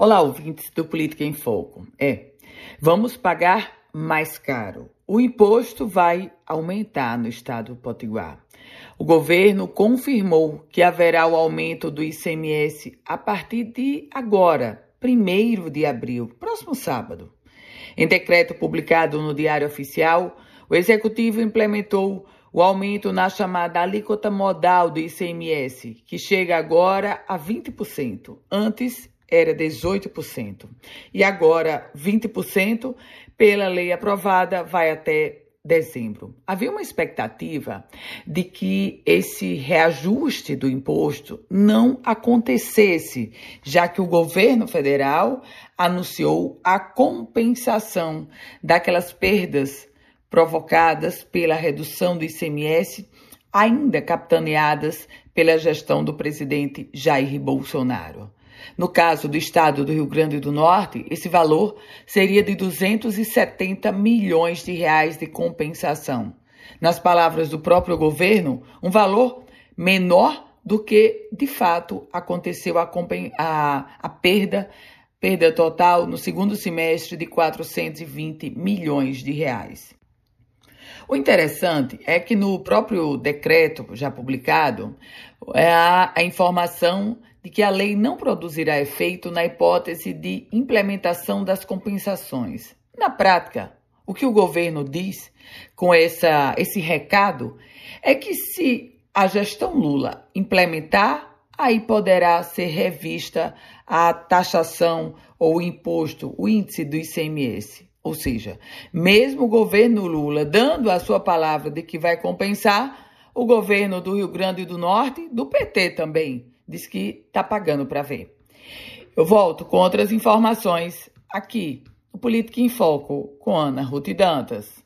Olá, ouvintes do Política em Foco. É, vamos pagar mais caro. O imposto vai aumentar no estado do Potiguar. O governo confirmou que haverá o aumento do ICMS a partir de agora, 1 de abril, próximo sábado. Em decreto publicado no Diário Oficial, o executivo implementou o aumento na chamada alíquota modal do ICMS, que chega agora a 20%. Antes era 18%. E agora 20%, pela lei aprovada, vai até dezembro. Havia uma expectativa de que esse reajuste do imposto não acontecesse, já que o governo federal anunciou a compensação daquelas perdas provocadas pela redução do ICMS, ainda capitaneadas pela gestão do presidente Jair Bolsonaro. No caso do estado do Rio Grande do Norte, esse valor seria de 270 milhões de reais de compensação. Nas palavras do próprio governo, um valor menor do que de fato aconteceu a, a, a perda, perda total no segundo semestre de 420 milhões de reais. O interessante é que no próprio decreto já publicado, é há a informação de que a lei não produzirá efeito na hipótese de implementação das compensações. Na prática, o que o governo diz com essa, esse recado é que se a gestão Lula implementar, aí poderá ser revista a taxação ou o imposto, o índice do ICMS. Ou seja, mesmo o governo Lula dando a sua palavra de que vai compensar, o governo do Rio Grande do Norte, do PT também, diz que está pagando para ver. Eu volto com outras informações aqui no Política em Foco com Ana Ruth Dantas.